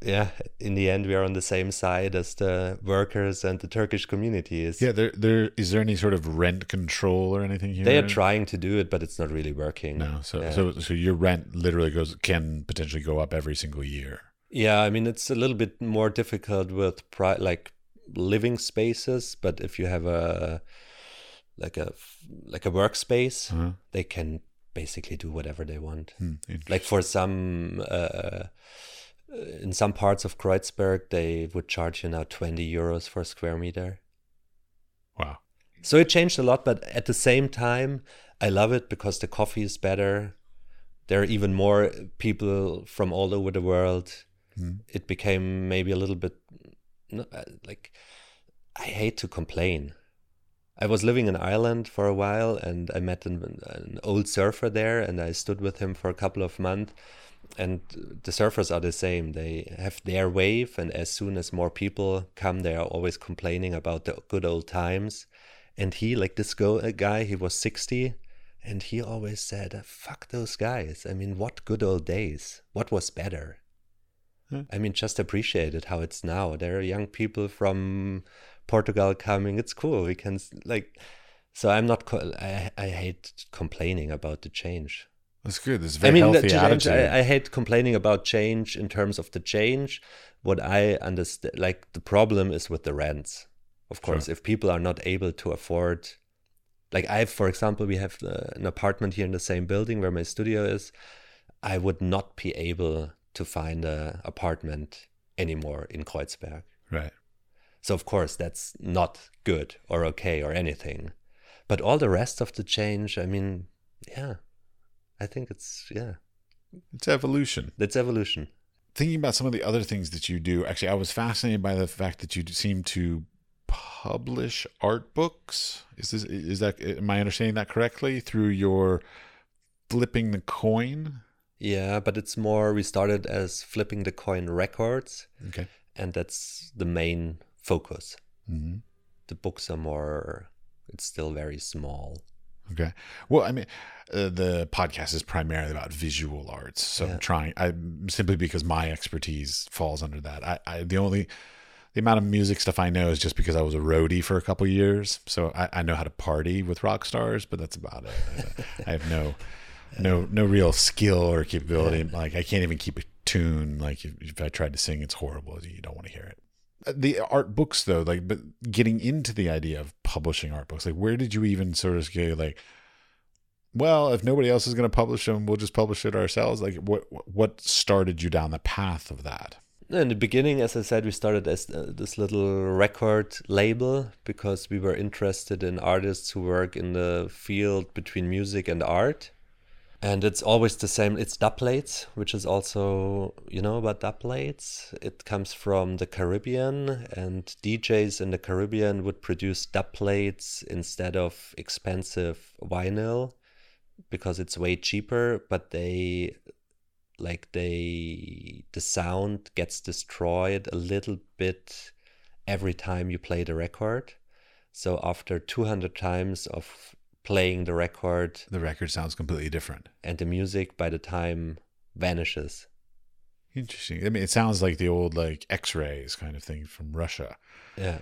yeah, in the end, we are on the same side as the workers and the Turkish community is. Yeah, there there is there any sort of rent control or anything here? They are trying to do it, but it's not really working. No, so Yeah. so so your rent literally goes can potentially go up every single year. Yeah, I mean it's a little bit more difficult with pri- like living spaces, but if you have a like a like a workspace, Uh-huh. they can basically do whatever they want. Hmm, Like for some uh, in some parts of Kreuzberg, they would charge you now 20 euros for a square meter. wow. So it changed a lot, but at the same time, I love it because the coffee is better. There are even more people from all over the world. Hmm. It became maybe a little bit no, uh, like I hate to complain. I was living in Ireland for a while and I met an, an old surfer there and I stood with him for a couple of months. And the surfers are the same. They have their wave, and as soon as more people come, they are always complaining about the good old times. And he, like this go, guy, he was 60, and he always said, Fuck those guys. I mean, what good old days? What was better? I mean, just appreciate it how it's now. There are young people from Portugal coming. It's cool. We can, like, so I'm not, I, I hate complaining about the change. That's good. That's a I very mean, healthy change. I, I hate complaining about change in terms of the change. What I understand, like the problem is with the rents. Of course, Sure. if people are not able to afford, like I, for example, we have uh, an apartment here in the same building where my studio is. I would not be able to find an apartment anymore in Kreuzberg. right. So of course that's not good or okay or anything. But all the rest of the change, I mean, yeah. I think it's yeah. It's evolution. It's evolution. Thinking about some of the other things that you do, actually, I was fascinated by the fact that you seem to publish art books. Is this is that am I understanding that correctly through your flipping the coin? Yeah, but it's more we started as flipping the coin records Okay. and that's the main focus. hmm The books are more it's still very small. Okay. Well, I mean, uh, the podcast is primarily about visual arts, so Yeah. I'm trying. I simply because my expertise falls under that. I, I the only the amount of music stuff I know is just because I was a roadie for a couple years, so I, I know how to party with rock stars, but that's about it. I, I have no no no real skill or capability. Like I can't even keep a tune. Like if, if I tried to sing, it's horrible. You don't want to hear it. Uh, The art books, though, like, but getting into the idea of publishing art books, like, where did you even sort of get like? well, if nobody else is going to publish them, we'll just publish it ourselves. Like, what what started you down the path of that? In the beginning, as I said, we started as uh, this little record label because we were interested in artists who work in the field between music and art. And it's always the same. It's dub plates, which is also you know about dub plates. It comes from the Caribbean, and DJs in the Caribbean would produce dub plates instead of expensive vinyl because it's way cheaper. But they like they the sound gets destroyed a little bit every time you play the record. So after 200 times of playing the record The record sounds completely different. and the music by the time vanishes. Interesting. I mean, it sounds like the old like X-rays kind of thing from Russia. Yeah.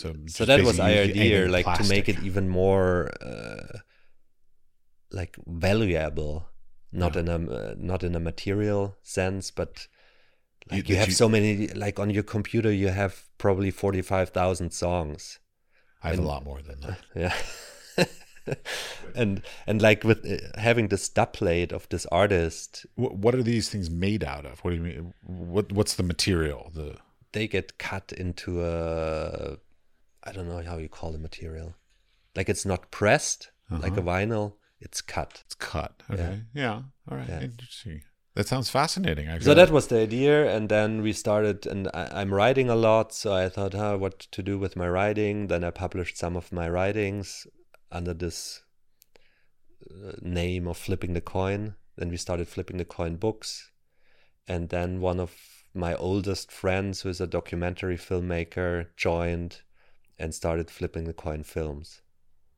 So, So that was our idea, like to make it even more uh, like valuable, not Yeah. in a uh, not in a material sense, but like you, that have you- so many like on your computer you have probably forty five thousand songs. I have a lot more than that. Yeah. and and like with uh, having this dub plate of this artist, What, are these things made out of? What do you mean? What What's the material? The they get cut into a I don't know how you call the material. Like it's not pressed like a vinyl, it's cut. it's cut. Okay. Yeah. All right. Yeah. Interesting. That sounds fascinating. Actually. So that was the idea, and then we started, and I, I'm writing a lot, so I thought, huh, what to do with my writing. Then I published some of my writings under this uh, name of Flipping the Coin. Then we started Flipping the Coin books, and then one of my oldest friends, who is a documentary filmmaker, joined and started Flipping the Coin Films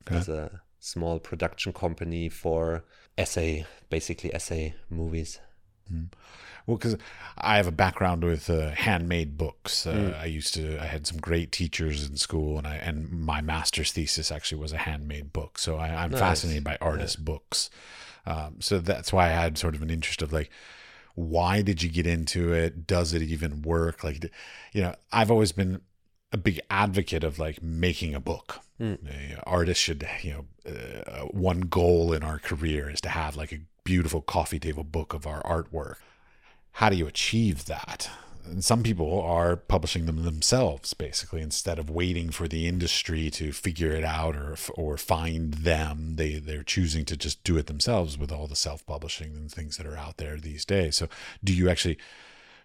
Okay. as a small production company for essay, basically essay movies. Well, because I have a background with uh, handmade books. Uh, Mm. I used to. I had some great teachers in school, and I and my master's thesis actually was a handmade book. So I, I'm Nice. fascinated by artist books. Um, so that's why I had sort of an interest of like, why did you get into it? Does it even work? Like, you know, I've always been a big advocate of like making a book. Mm. Uh, artists should, you know, uh, one goal in our career is to have like a beautiful coffee table book of our artwork. How do you achieve that? And some people are publishing them themselves, basically, instead of waiting for the industry to figure it out or or find them. They they're choosing to just do it themselves with all the self publishing and things that are out there these days. So, do you actually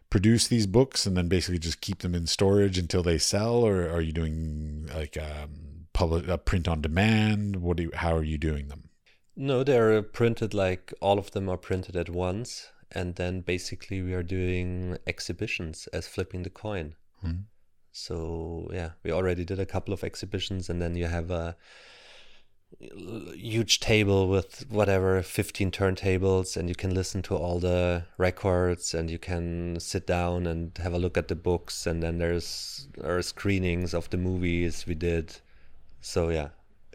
produce these books and then basically just keep them in storage until they sell, or are you doing like um, public uh, print on demand? What do you, how are you doing them? No, they're printed like all of them are printed at once. And then basically we are doing exhibitions as flipping the coin. Hmm. So yeah, we already did a couple of exhibitions and then you have a huge table with whatever 15 turntables and you can listen to all the records and you can sit down and have a look at the books and then there's there are screenings of the movies we did so yeah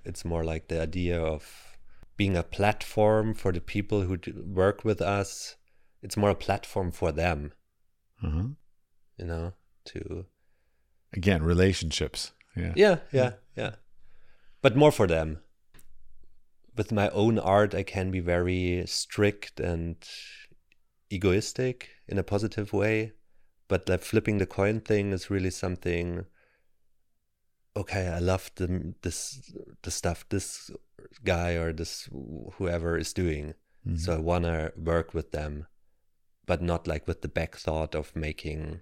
it's more like the idea of being a platform for the people who work with us it's more a platform for them Uh-huh. you know to Again, relationships. Yeah. yeah yeah yeah but more for them with my own art i can be very strict and egoistic in a positive way but the flipping the coin thing is really something okay i love the this the stuff this guy or this whoever is doing Mhm. so i want to work with them but not like with the back thought of making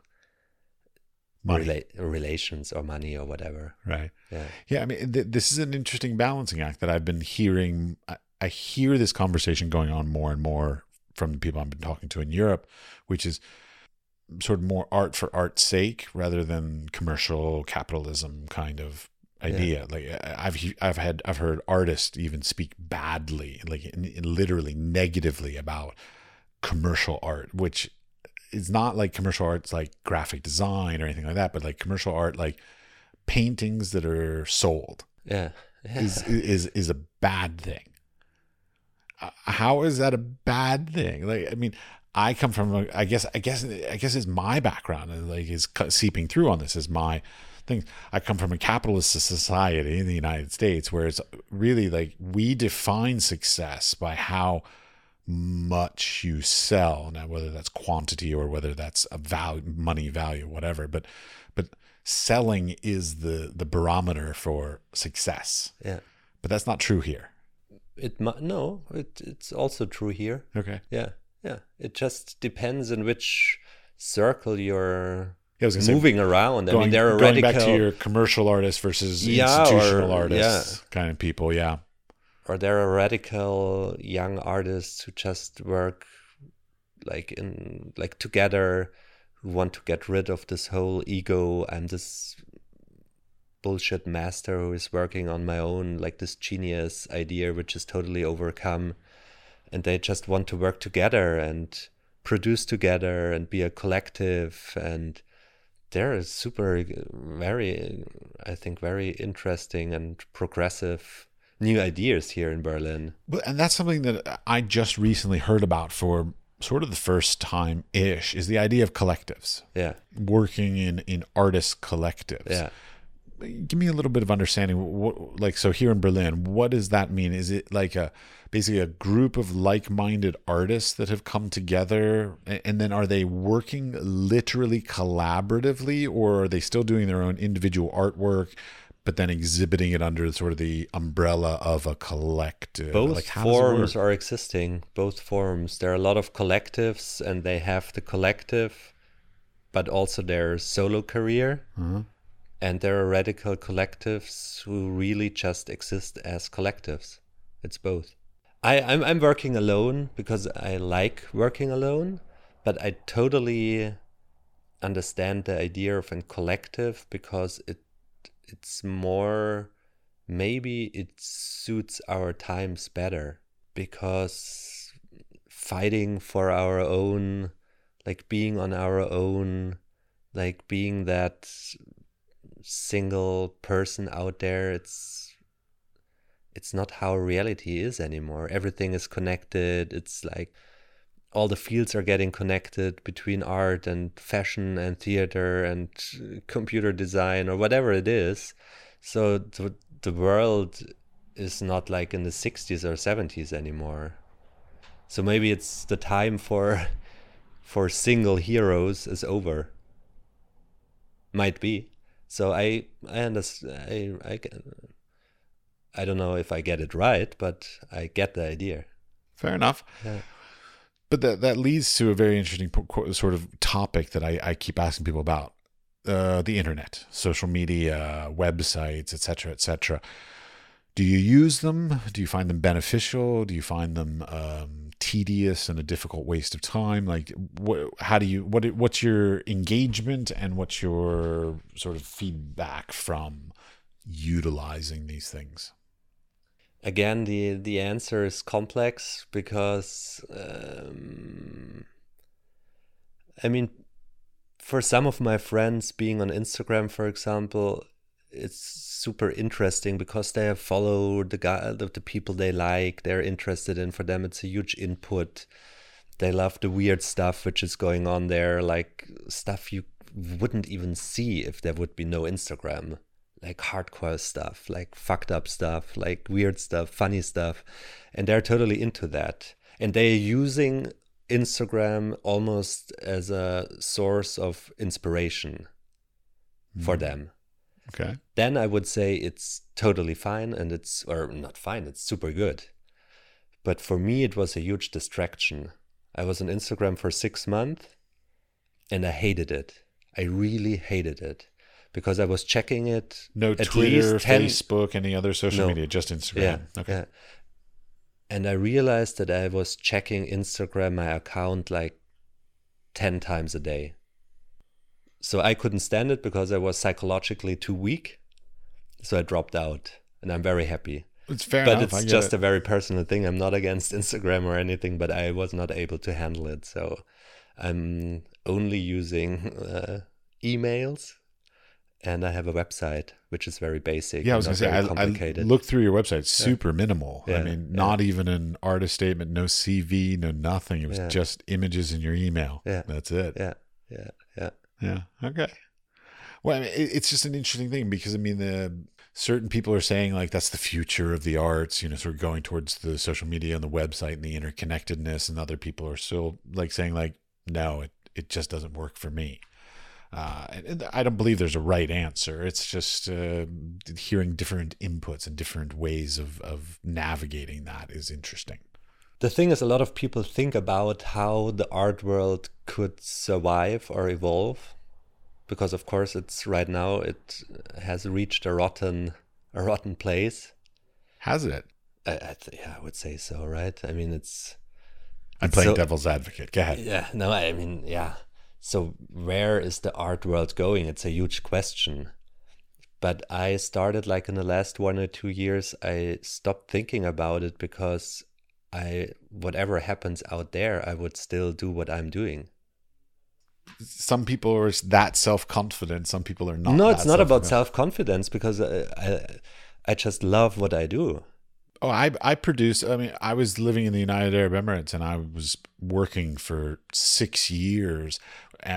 Money. rela- relations or money or whatever Right. yeah Yeah, I mean, th- this is an interesting balancing act that I've been hearing. I, I hear this conversation going on more and more from the people I've been talking to in Europe, which is sort of more art for art's sake rather than commercial capitalism kind of idea. Like I- I've I've had I've heard artists even speak badly, like in, in literally negatively about commercial art, which is not like commercial art's like graphic design or anything like that, but like commercial art like paintings that are sold yeah, yeah. is is is a bad thing. Uh, How is that a bad thing? Like, I mean, I come from, a, I guess, I guess, I guess is my background, uh, like, is cut- seeping through on this is my thing. I come from a capitalist society in the United States where it's really like we define success by how much you sell now whether that's quantity or whether that's a value money value whatever but but selling is the the barometer for success yeah. but that's not true here It no, it it's also true here. Okay. Yeah, yeah. It just depends in which circle you're Yeah, I was gonna say, moving around. I mean, there are going radical, back to your commercial artists versus Yeah, institutional or- artists kind of people. Yeah. or there are radical young artists who just work like in like together, who want to get rid of this whole ego and this bullshit master who is working on my own, like this genius idea, which is totally overcome. And they just want to work together and produce together and be a collective. And there is super, very, I think, very interesting and progressive new ideas here in Berlin. But and that's something that I just recently heard about for sort of the first time ish is the idea of collectives, Yeah. working in in artist collectives. Yeah. Give me a little bit of understanding. What, like so here in Berlin, what does that mean? Is it like a basically a group of like-minded artists that have come together, and then are they working literally collaboratively, or are they still doing their own individual artwork? But then exhibiting it under sort of the umbrella of a collective. both like, how does it work? forms are existing both forms there are a lot of collectives and they have the collective but also their solo career Uh-huh. And there are radical collectives who really just exist as collectives. It's both. I, I'm, I'm working alone because i like working alone but i totally understand the idea of a collective because it it's more maybe it suits our times better because fighting for our own like being on our own like being that single person out there it's it's not how reality is anymore. Everything is connected. It's like all the fields are getting connected between art and fashion and theater and computer design or whatever it is. So the, the world is not like in the 60s or 70s anymore. So maybe it's the time for for single heroes is over. Might be so i i understand i i i don't know if i get it right but i get the idea Fair enough. Yeah. But that that leads to a very interesting sort of topic that I, I keep asking people about: uh, the internet, social media, websites, etc., etc. Do you use them? Do you find them beneficial? Do you find them um, tedious and a difficult waste of time? Like? How do you? What? What's your engagement and what's your sort of feedback from utilizing these things? again the the answer is complex because um, i mean for some of my friends being on instagram for example it's super interesting because they have followed the guy the, the people they like they're interested in for them it's a huge input they love the weird stuff which is going on there like stuff you wouldn't even see if there would be no instagram like hardcore stuff, like fucked up stuff, like weird stuff, funny stuff. And they're totally into that. And they're using Instagram almost as a source of inspiration for hmm. them. Okay. Then I would say it's totally fine and it's, or not fine, it's super good. But for me, it was a huge distraction. I was on Instagram for six months and I hated it. I really hated it because I was checking it No at Twitter, least 10 Facebook, any other social No. media, just Instagram. Yeah, Okay. yeah. And I realized that I was checking Instagram, my account, like 10 times a day. So I couldn't stand it because I was psychologically too weak. So I dropped out and I'm very happy. It's fair but enough. I it's just it. a very personal thing. I'm not against Instagram or anything, but I was not able to handle it. So I'm only using uh, emails and I have a website, which is very basic. Yeah, I was gonna say I, I looked through your website, super minimal. I Yeah, mean, yeah. not even an artist statement, no CV, no nothing. It was Yeah. just images in your email. Yeah. That's it. yeah, yeah, yeah. Yeah. Okay. Well, I mean, it's just an interesting thing because I mean, the certain people are saying like that's the future of the arts. You know, sort of going towards the social media and the website and the interconnectedness, and other people are still like saying like, no, it it just doesn't work for me. Uh, and I don't believe there's a right answer. It's just uh, hearing different inputs and different ways of, of navigating that is interesting. The thing is, a lot of people think about how the art world could survive or evolve, because of course it's right now it has reached a rotten a rotten place. Has it? I, I yeah, I would say so, right? I mean, it's. I'm playing so, devil's advocate. Go ahead. Yeah, no, I mean, yeah. So where is the art world going? It's a huge question. But I started like in the last one or two years, I stopped thinking about it because I whatever happens out there, I would still do what I'm doing. Some people are that self confident. Some people are not. No, it's not about self confidence because I, I I just love what I do. Oh, I I produce. I mean, I was living in the United Arab Emirates, and I was working for six years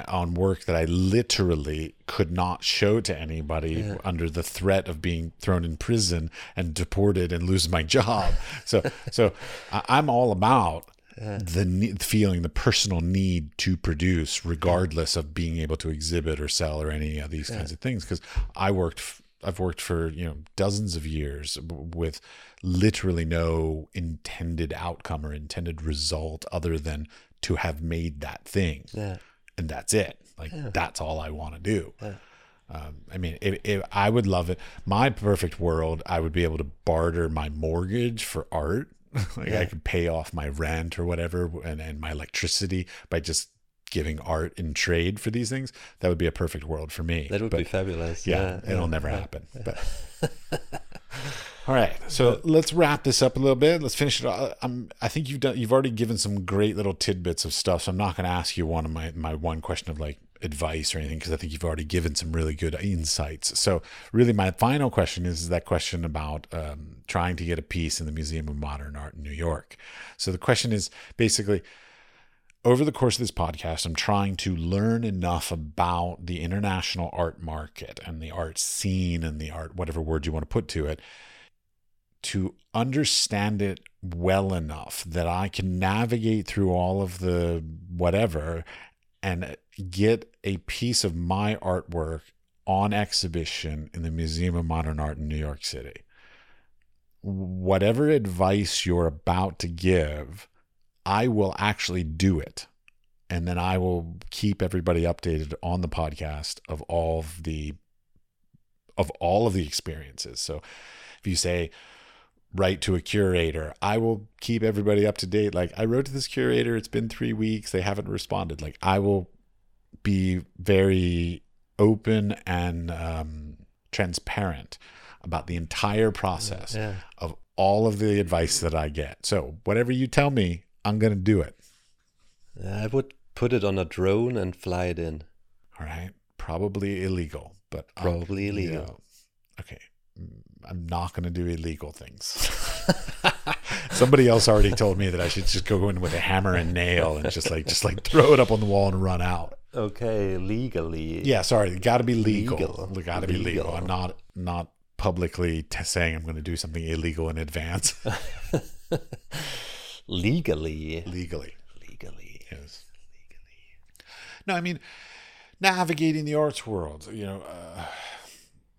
on work that I literally could not show to anybody yeah. under the threat of being thrown in prison and deported and lose my job. So, so I'm all about the feeling, the personal need to produce, regardless of being able to exhibit or sell or any of these yeah. kinds of things. Because I worked, I've worked for you know dozens of years with literally no intended outcome or intended result other than to have made that thing. Yeah and that's it. Like yeah. that's all I want to do. Yeah. Um, I mean, if, if I would love it, my perfect world, I would be able to barter my mortgage for art. like. I could pay off my rent or whatever, and, and my electricity by just giving art in trade for these things. That would be a perfect world for me. That would but, be fabulous. Yeah, it'll never happen. But All right, so let's wrap this up a little bit. Let's finish it. I'm, um, I think you've done. You've already given some great little tidbits of stuff. So I'm not going to ask you one of my my one question of like advice or anything because I think you've already given some really good insights. So really, my final question is that question about um, trying to get a piece in the Museum of Modern Art in New York. So the question is basically. Over the course of this podcast, I'm trying to learn enough about the international art market and the art scene and the art, whatever word you want to put to it, to understand it well enough that I can navigate through all of the whatever and get a piece of my artwork on exhibition in the Museum of Modern Art in New York City. Whatever advice you're about to give, I will actually do it. And then I will keep everybody updated on the podcast of all of the of all of the experiences. So if you say, write to a curator. I will keep everybody up to date. Like I wrote to this curator, it's been three weeks, they haven't responded. Like I will be very open and um, transparent about the entire process yeah. of all of the advice that I get. So whatever you tell me, I'm going to do it. I would put it on a drone and fly it in. All right. Probably illegal, but probably uh, illegal. Okay. Mm, I'm not going to do illegal things. Somebody else already told me that I should just go in with a hammer and nail and just like just like throw it up on the wall and run out. Okay, legally. Yeah, sorry, got to be legal. legal. Got to be legal. I'm not not publicly t- saying I'm going to do something illegal in advance. legally. Legally. Legally. Yes. Legally. No, I mean navigating the arts world. You know. Uh,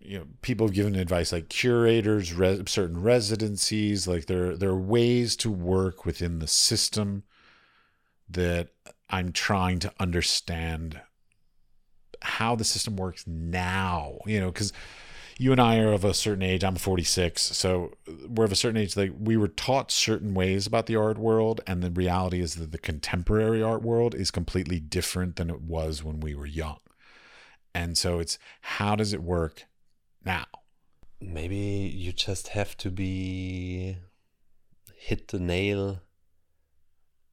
you know people have given advice like curators res- certain residencies like there there are ways to work within the system that i'm trying to understand how the system works now you know because you and i are of a certain age i'm 46 so we're of a certain age like we were taught certain ways about the art world and the reality is that the contemporary art world is completely different than it was when we were young and so it's how does it work now. Maybe you just have to be hit the nail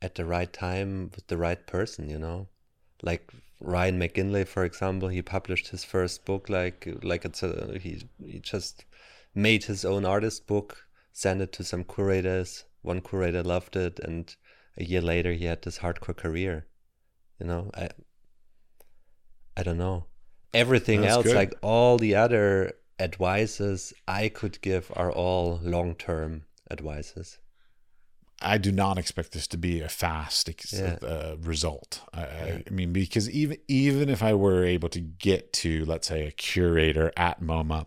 at the right time with the right person, you know? Like Ryan McGinley, for example, he published his first book like like it's a he he just made his own artist book, sent it to some curators. One curator loved it, and a year later he had this hardcore career. You know, I I don't know everything That's else, good. like all the other advices I could give, are all long term advices. I do not expect this to be a fast ex- Yeah. uh, result. I, I, I mean, because even even if I were able to get to, let's say, a curator at MoMA,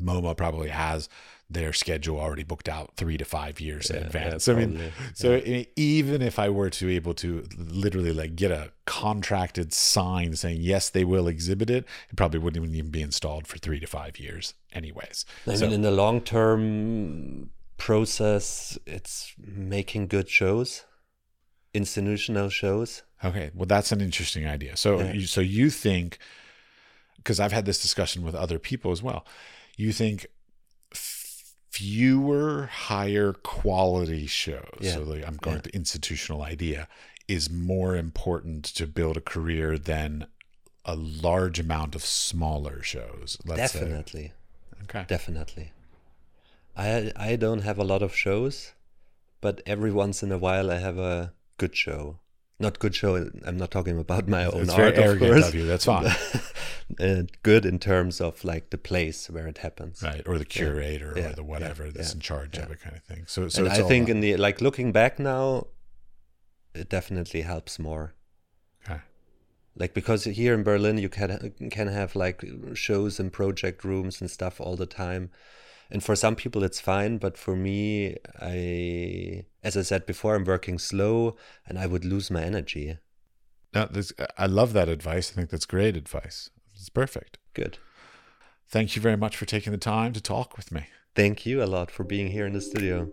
MoMA probably has their schedule already booked out three to five years in advance. yeah, I mean, so I mean, even if I were to able to literally like get a contracted sign saying yes, they will exhibit it, it probably wouldn't even be installed for three to five years, anyways. I So- mean, in the long term process, it's making good shows, institutional shows. Okay, well, that's an interesting idea. So, Yeah. you, so you think, because I've had this discussion with other people as well, you think fewer, higher quality shows. Yeah. So, like, I'm going Yeah. to institutional idea is more important to build a career than a large amount of smaller shows. Let's say. Definitely, Okay. definitely. I I don't have a lot of shows, but every once in a while I have a good show. Not good show. I'm not talking about my own It's very art, arrogant of, course. of you. That's fine. good in terms of like the place where it happens. Right, or the curator, Yeah. or the whatever Yeah. that's Yeah. in charge of it, kind of thing. So, so I think in the like looking back now, it definitely helps more. okay. like because here in Berlin you can can have like shows and project rooms and stuff all the time and for some people it's fine but for me I as I said before I'm working slow and I would lose my energy No, this, I love that advice. I think that's great advice. It's perfect. good Thank you very much for taking the time to talk with me. thank you a lot for being here in the studio